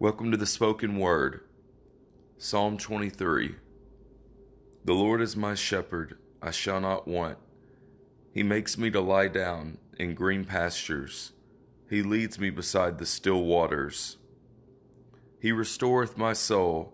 Welcome to the spoken word. Psalm 23. The Lord is my shepherd, I shall not want. He makes me to lie down in green pastures. He leads me beside the still waters. He restoreth my soul.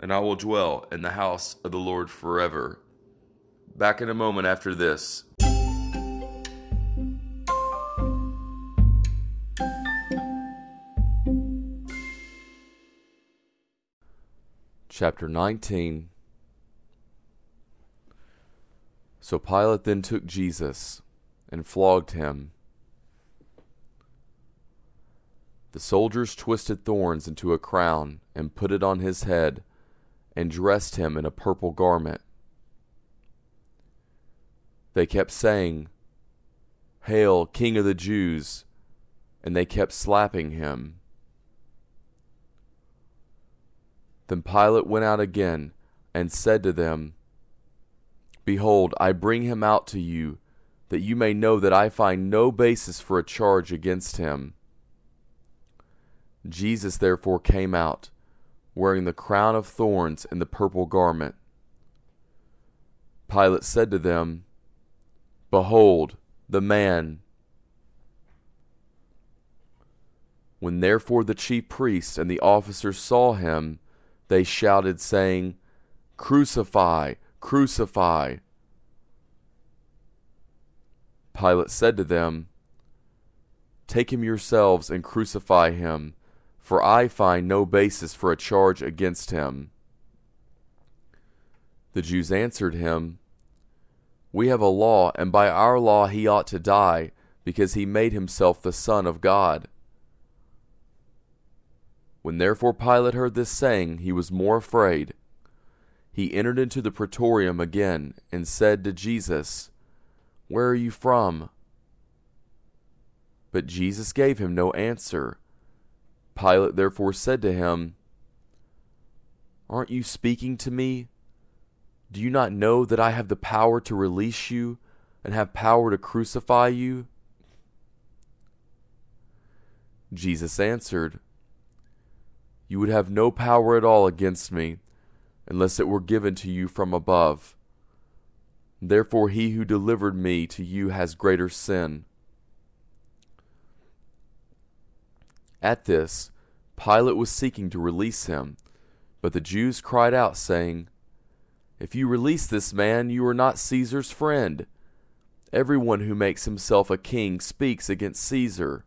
and I will dwell in the house of the Lord forever. Back in a moment after this. Chapter 19 So Pilate then took Jesus and flogged him. The soldiers twisted thorns into a crown and put it on his head and dressed him in a purple garment. They kept saying, Hail, King of the Jews! And they kept slapping him. Then Pilate went out again and said to them, Behold, I bring him out to you, that you may know that I find no basis for a charge against him. Jesus therefore came out, wearing the crown of thorns and the purple garment. Pilate said to them, Behold, the man. When therefore the chief priests and the officers saw him, they shouted, saying, Crucify! Crucify! Pilate said to them, Take him yourselves and crucify him, for I find no basis for a charge against him. The Jews answered him, We have a law, and by our law he ought to die, because he made himself the Son of God. When therefore Pilate heard this saying, he was more afraid. He entered into the praetorium again, and said to Jesus, Where are you from? But Jesus gave him no answer. Pilate therefore said to him, Aren't you speaking to me? Do you not know that I have the power to release you and have power to crucify you? Jesus answered, you would have no power at all against me, unless it were given to you from above. Therefore, he who delivered me to you has greater sin. At this, Pilate was seeking to release him, but the Jews cried out, saying, If you release this man, you are not Caesar's friend. Everyone who makes himself a king speaks against Caesar.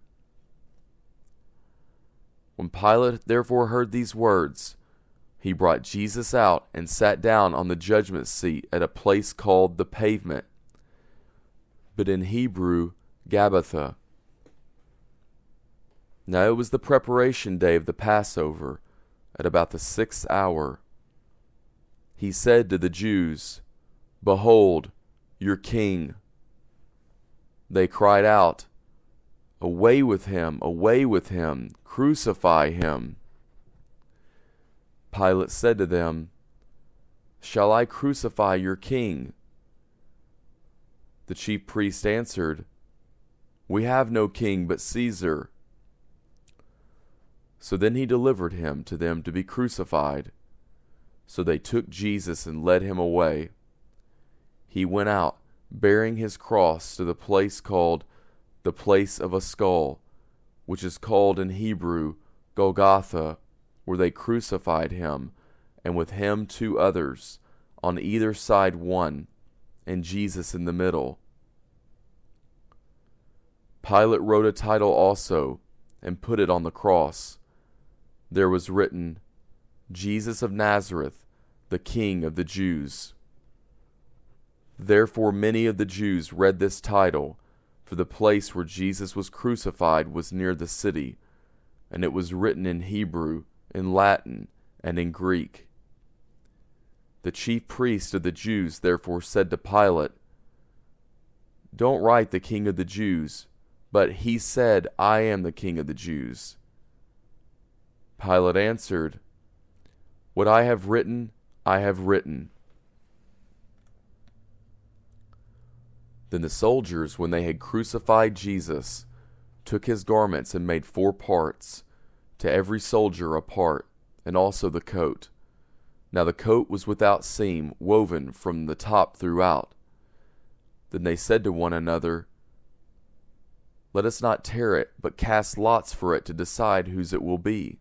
When Pilate therefore heard these words, he brought Jesus out and sat down on the judgment seat at a place called the pavement, but in Hebrew, Gabbatha. Now it was the preparation day of the Passover, at about the sixth hour. He said to the Jews, Behold, your king. They cried out, Away with him, away with him, crucify him. Pilate said to them, Shall I crucify your king? The chief priest answered, We have no king but Caesar. So then he delivered him to them to be crucified. So they took Jesus and led him away. He went out, bearing his cross to the place called the place of a skull, which is called in Hebrew Golgotha, where they crucified him, and with him two others, on either side one, and Jesus in the middle. Pilate wrote a title also, and put it on the cross. There was written, Jesus of Nazareth, the King of the Jews. Therefore, many of the Jews read this title, for the place where Jesus was crucified was near the city, and it was written in Hebrew, in Latin, and in Greek. The chief priest of the Jews therefore said to Pilate, Don't write the King of the Jews, but he said, I am the King of the Jews. Pilate answered, What I have written, I have written. Then the soldiers, when they had crucified Jesus, took his garments and made four parts, to every soldier a part, and also the coat. Now the coat was without seam, woven from the top throughout. Then they said to one another, Let us not tear it, but cast lots for it to decide whose it will be.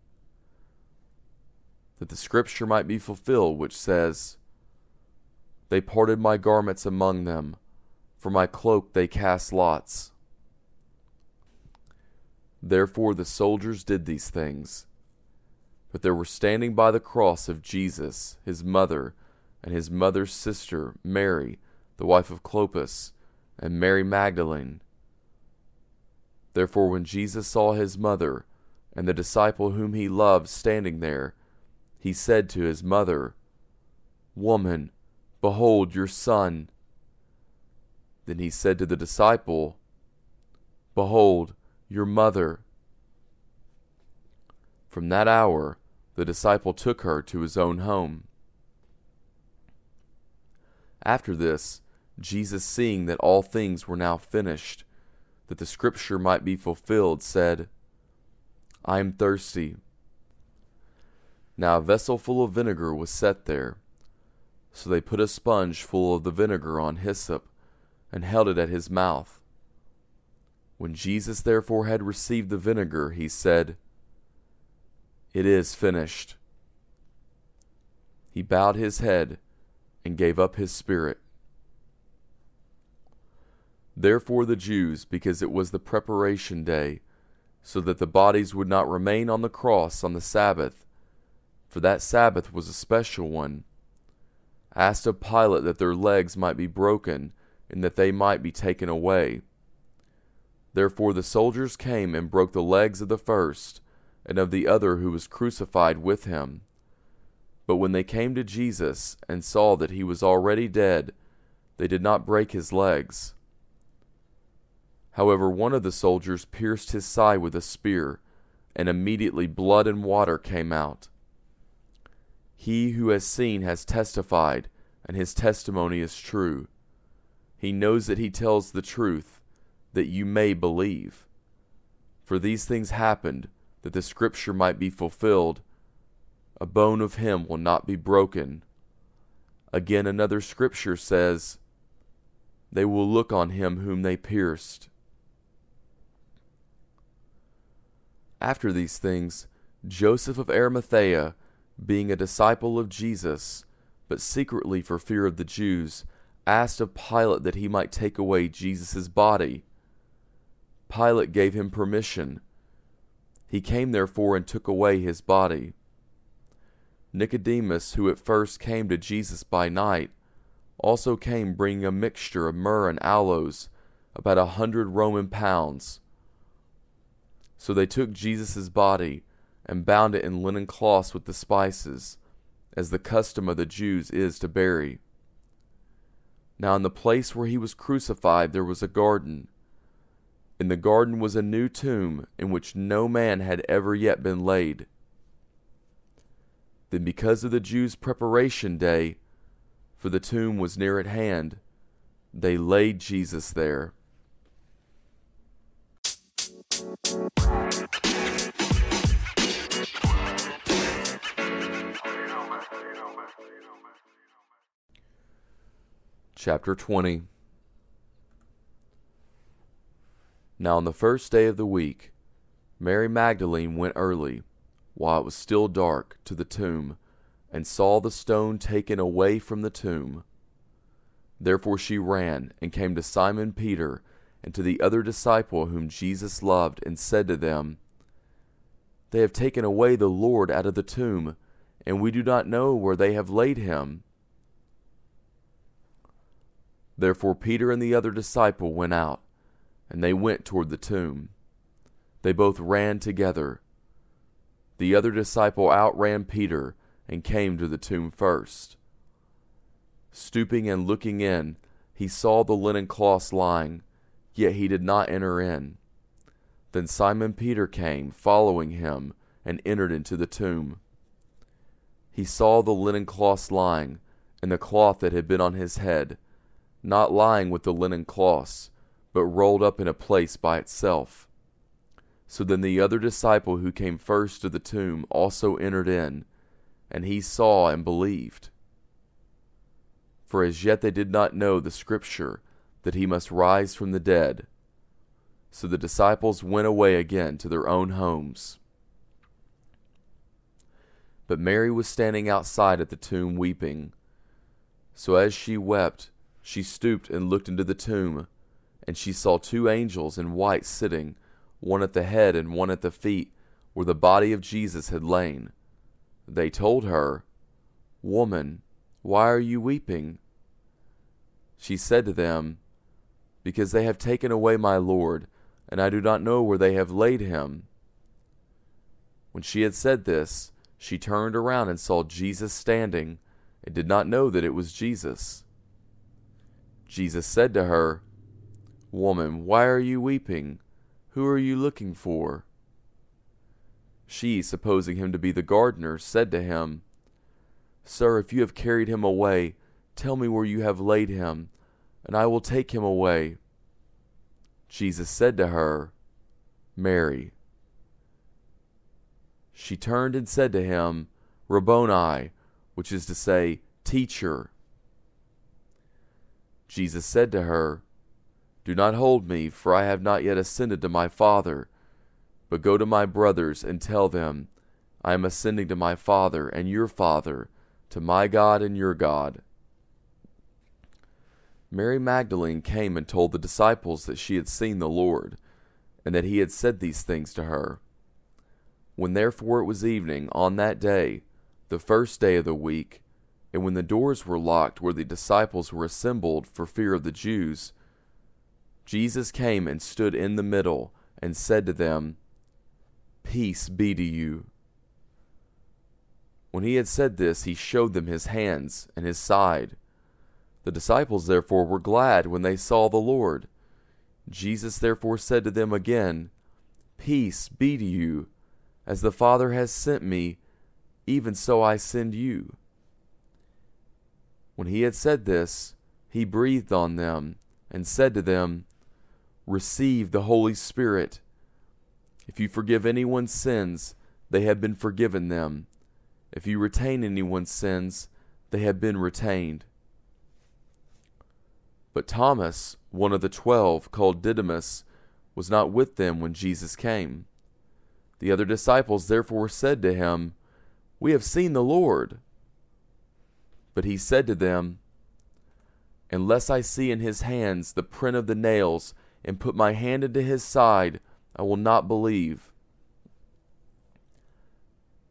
That the scripture might be fulfilled, which says, They parted my garments among them for my cloak they cast lots. Therefore the soldiers did these things. But there were standing by the cross of Jesus his mother, and his mother's sister, Mary, the wife of Clopas, and Mary Magdalene. Therefore, when Jesus saw his mother and the disciple whom he loved standing there, he said to his mother, Woman, behold your son. Then he said to the disciple, Behold, your mother. From that hour, the disciple took her to his own home. After this, Jesus, seeing that all things were now finished, that the scripture might be fulfilled, said, I am thirsty. Now a vessel full of vinegar was set there. So they put a sponge full of the vinegar on hyssop and held it at his mouth. When Jesus therefore had received the vinegar, he said, It is finished. He bowed his head and gave up his spirit. Therefore the Jews, because it was the preparation day, so that the bodies would not remain on the cross on the Sabbath, for that Sabbath was a special one, asked of Pilate that their legs might be broken and that they might be taken away. Therefore the soldiers came and broke the legs of the first, and of the other who was crucified with him. But when they came to Jesus and saw that he was already dead, they did not break his legs. However, one of the soldiers pierced his side with a spear, and immediately blood and water came out. He who has seen has testified, and his testimony is true. He knows that he tells the truth, that you may believe. For these things happened, that the scripture might be fulfilled A bone of him will not be broken. Again, another scripture says, They will look on him whom they pierced. After these things, Joseph of Arimathea, being a disciple of Jesus, but secretly for fear of the Jews, asked of Pilate that he might take away Jesus' body. Pilate gave him permission. He came therefore and took away his body. Nicodemus, who at first came to Jesus by night, also came bringing a mixture of myrrh and aloes, about a hundred Roman pounds. So they took Jesus' body and bound it in linen cloths with the spices, as the custom of the Jews is to bury. Now, in the place where he was crucified, there was a garden. In the garden was a new tomb in which no man had ever yet been laid. Then, because of the Jews' preparation day, for the tomb was near at hand, they laid Jesus there. Chapter 20 Now on the first day of the week, Mary Magdalene went early, while it was still dark, to the tomb, and saw the stone taken away from the tomb. Therefore she ran and came to Simon Peter and to the other disciple whom Jesus loved, and said to them, They have taken away the Lord out of the tomb, and we do not know where they have laid him. Therefore Peter and the other disciple went out, and they went toward the tomb. They both ran together. The other disciple outran Peter and came to the tomb first. Stooping and looking in, he saw the linen cloths lying, yet he did not enter in. Then Simon Peter came, following him, and entered into the tomb. He saw the linen cloths lying, and the cloth that had been on his head, not lying with the linen cloths, but rolled up in a place by itself. So then the other disciple who came first to the tomb also entered in, and he saw and believed. For as yet they did not know the scripture that he must rise from the dead. So the disciples went away again to their own homes. But Mary was standing outside at the tomb weeping. So as she wept, she stooped and looked into the tomb, and she saw two angels in white sitting, one at the head and one at the feet, where the body of Jesus had lain. They told her, Woman, why are you weeping? She said to them, Because they have taken away my Lord and I do not know where they have laid him. When she had said this, she turned around and saw Jesus standing, and did not know that it was Jesus. Jesus said to her, Woman, why are you weeping? Who are you looking for? She, supposing him to be the gardener, said to him, Sir, if you have carried him away, tell me where you have laid him, and I will take him away. Jesus said to her, Mary. She turned and said to him, Rabboni, which is to say, Teacher. Jesus said to her, Do not hold me, for I have not yet ascended to my Father, but go to my brothers and tell them, I am ascending to my Father and your Father, to my God and your God. Mary Magdalene came and told the disciples that she had seen the Lord, and that he had said these things to her. When therefore it was evening on that day, the first day of the week, and when the doors were locked where the disciples were assembled for fear of the Jews, Jesus came and stood in the middle and said to them, Peace be to you. When he had said this, he showed them his hands and his side. The disciples therefore were glad when they saw the Lord. Jesus therefore said to them again, Peace be to you. As the Father has sent me, even so I send you. When he had said this, he breathed on them and said to them, Receive the Holy Spirit. If you forgive anyone's sins, they have been forgiven them. If you retain anyone's sins, they have been retained. But Thomas, one of the twelve, called Didymus, was not with them when Jesus came. The other disciples therefore said to him, We have seen the Lord. But he said to them, Unless I see in his hands the print of the nails, and put my hand into his side, I will not believe.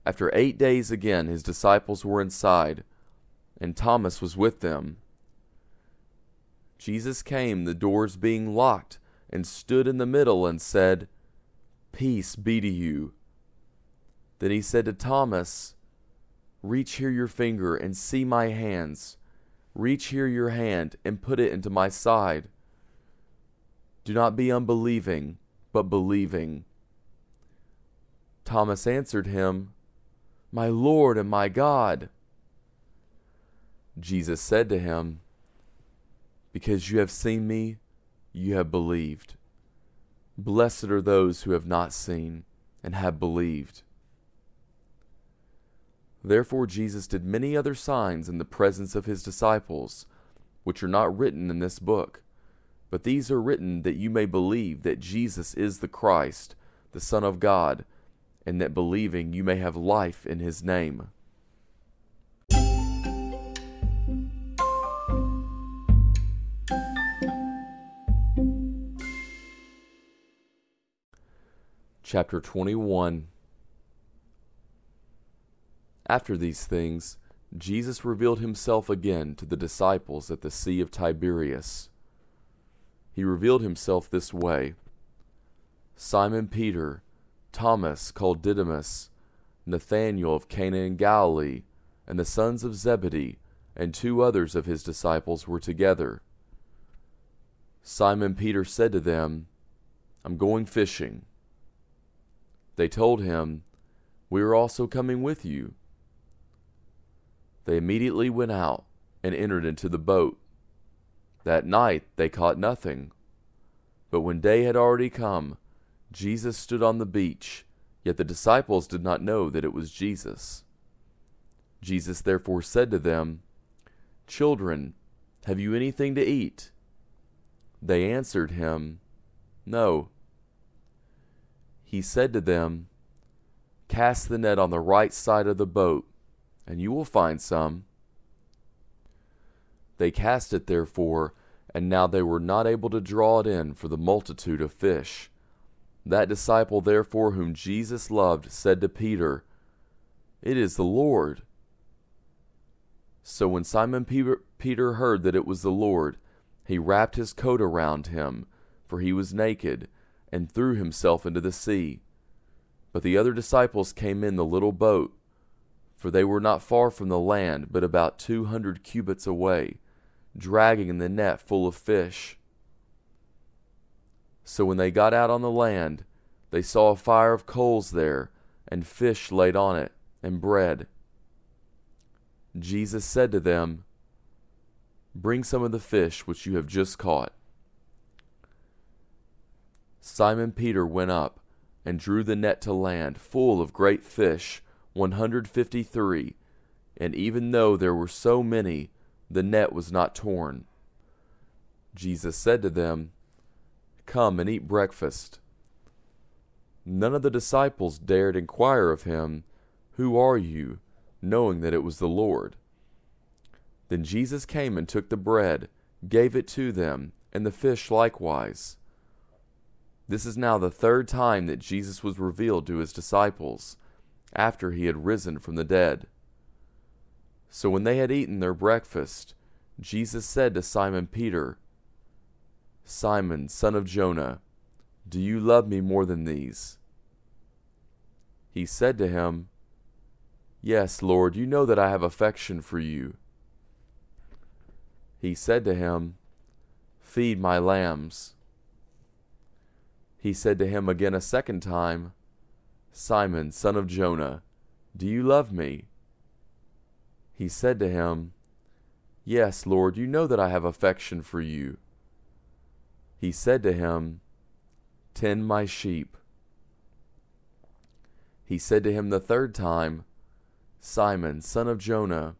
After eight days again his disciples were inside, and Thomas was with them. Jesus came, the doors being locked, and stood in the middle and said, Peace be to you. Then he said to Thomas, Reach here your finger and see my hands. Reach here your hand and put it into my side. Do not be unbelieving, but believing. Thomas answered him, My Lord and my God. Jesus said to him, because you have seen me, you have believed. Blessed are those who have not seen and have believed. Therefore, Jesus did many other signs in the presence of his disciples, which are not written in this book. But these are written that you may believe that Jesus is the Christ, the Son of God, and that believing you may have life in his name. Chapter 21 After these things, Jesus revealed himself again to the disciples at the Sea of Tiberias. He revealed himself this way Simon Peter, Thomas called Didymus, Nathanael of Cana in Galilee, and the sons of Zebedee, and two others of his disciples were together. Simon Peter said to them, I'm going fishing. They told him, We are also coming with you. They immediately went out and entered into the boat. That night they caught nothing. But when day had already come, Jesus stood on the beach, yet the disciples did not know that it was Jesus. Jesus therefore said to them, Children, have you anything to eat? They answered him, No. He said to them, Cast the net on the right side of the boat, and you will find some. They cast it therefore, and now they were not able to draw it in for the multitude of fish. That disciple therefore whom Jesus loved said to Peter, It is the Lord. So when Simon Peter heard that it was the Lord, he wrapped his coat around him, for he was naked, and threw himself into the sea. But the other disciples came in the little boat, for they were not far from the land, but about two hundred cubits away, dragging the net full of fish. So when they got out on the land, they saw a fire of coals there, and fish laid on it, and bread. Jesus said to them, Bring some of the fish which you have just caught. Simon Peter went up and drew the net to land, full of great fish, one hundred fifty three, and even though there were so many, the net was not torn. Jesus said to them, Come and eat breakfast. None of the disciples dared inquire of him, Who are you? knowing that it was the Lord. Then Jesus came and took the bread, gave it to them, and the fish likewise. This is now the third time that Jesus was revealed to his disciples, after he had risen from the dead. So when they had eaten their breakfast, Jesus said to Simon Peter, Simon, son of Jonah, do you love me more than these? He said to him, Yes, Lord, you know that I have affection for you. He said to him, Feed my lambs. He said to him again a second time, Simon, son of Jonah, do you love me? He said to him, Yes, Lord, you know that I have affection for you. He said to him, Tend my sheep. He said to him the third time, Simon, son of Jonah,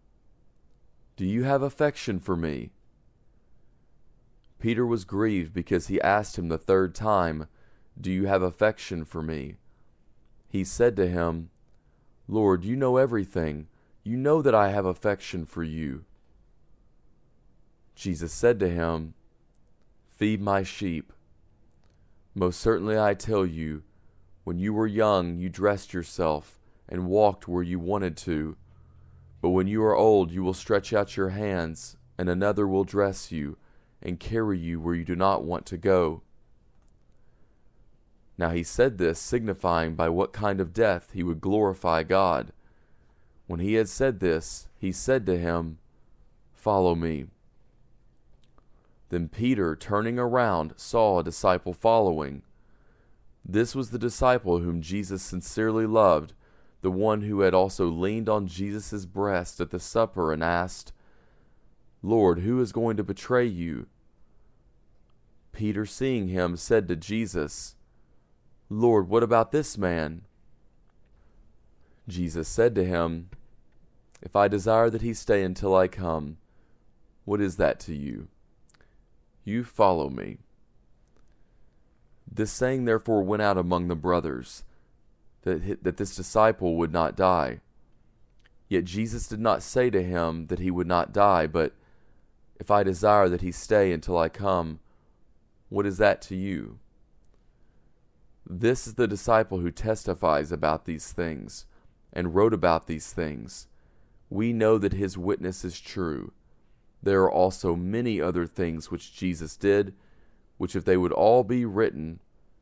do you have affection for me? Peter was grieved because he asked him the third time, do you have affection for me? He said to him, Lord, you know everything. You know that I have affection for you. Jesus said to him, Feed my sheep. Most certainly I tell you, when you were young, you dressed yourself and walked where you wanted to. But when you are old, you will stretch out your hands, and another will dress you and carry you where you do not want to go. Now he said this, signifying by what kind of death he would glorify God. When he had said this, he said to him, Follow me. Then Peter, turning around, saw a disciple following. This was the disciple whom Jesus sincerely loved, the one who had also leaned on Jesus' breast at the supper and asked, Lord, who is going to betray you? Peter, seeing him, said to Jesus, Lord, what about this man? Jesus said to him, If I desire that he stay until I come, what is that to you? You follow me. This saying therefore went out among the brothers, that, that this disciple would not die. Yet Jesus did not say to him that he would not die, but, If I desire that he stay until I come, what is that to you? This is the disciple who testifies about these things and wrote about these things. we know that his witness is true. There are also many other things which Jesus did, which if they would all be written,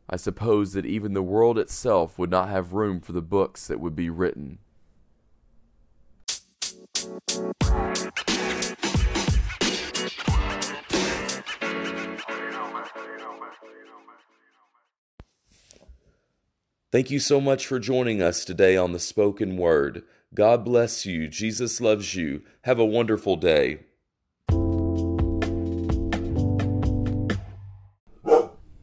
I suppose that even the world itself would not have room for the books that would be written. Thank you so much for joining us today on the spoken word. God bless you. Jesus loves you. Have a wonderful day.